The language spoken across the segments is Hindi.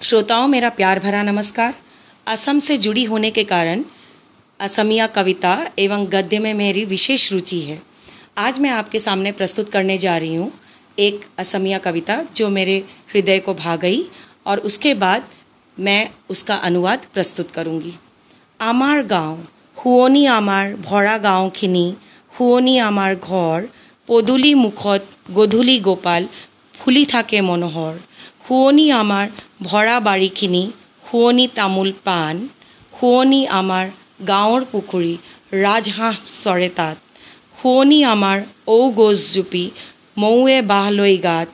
श्रोताओं मेरा प्यार भरा नमस्कार असम से जुड़ी होने के कारण असमिया कविता एवं गद्य में मेरी विशेष रुचि है आज मैं आपके सामने प्रस्तुत करने जा रही हूँ एक असमिया कविता जो मेरे हृदय को भा गई और उसके बाद मैं उसका अनुवाद प्रस्तुत करूँगी आमार गांव हुओनी आमार भरा गांव खिनी हुओनी आमार ঘর পদূলি মুখত গধূলি গোপাল ফুলি থাকে মনোহৰ। শুৱনি আমাৰ ভৰা বাৰীখিনি শুৱনি তামোল পাণ শুৱনি আমাৰ গাঁৱৰ পুখুৰী ৰাজহাঁহ চৰে তাত। শুৱনি আমাৰ ঔ গছজোপি মৌৱে বাঁহ লৈ গাত।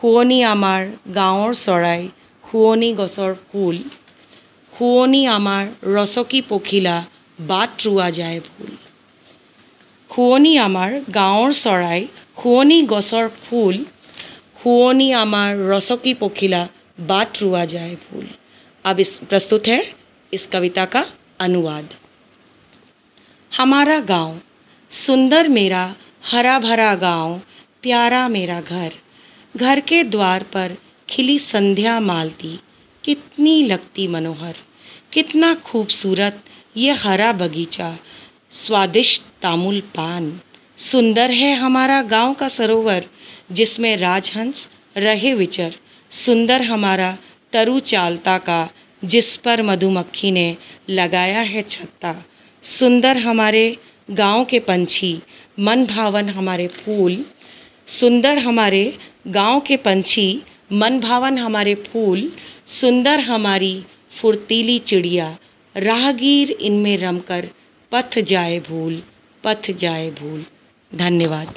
শুৱনি আমাৰ গাঁৱৰ চৰাই শুৱনি গছৰ ফুল। শুৱনি আমাৰ ৰচকী পখিলা বাট ৰোৱা যায় ভুল। শুৱনি আমাৰ গাঁৱৰ চৰাই শুৱনি গছৰ ফুল हुओनी आमार रसकी पोखिला बात रुआ जाए भूल। अब इस प्रस्तुत है इस कविता का अनुवाद। हमारा गाँव, सुंदर मेरा हरा भरा गाँव, प्यारा मेरा घर। घर के द्वार पर खिली संध्या मालती, कितनी लगती मनोहर। कितना खूबसूरत ये हरा बगीचा, स्वादिष्ट तामुल पान। सुंदर है हमारा गाँव का सरोवर, जिसमें राजहंस रहे विचर। सुंदर हमारा तरु चालता का, जिस पर मधुमक्खी ने लगाया है छत्ता। सुंदर हमारे गाँव के पंछी, मन भावन हमारे फूल। सुंदर हमारे गाँव के पंछी, मन भावन हमारे फूल। सुंदर हमारी फुर्तीली चिड़िया, राहगीर इनमें रमकर पथ जाए भूल, पथ जाए भूल। धन्यवाद।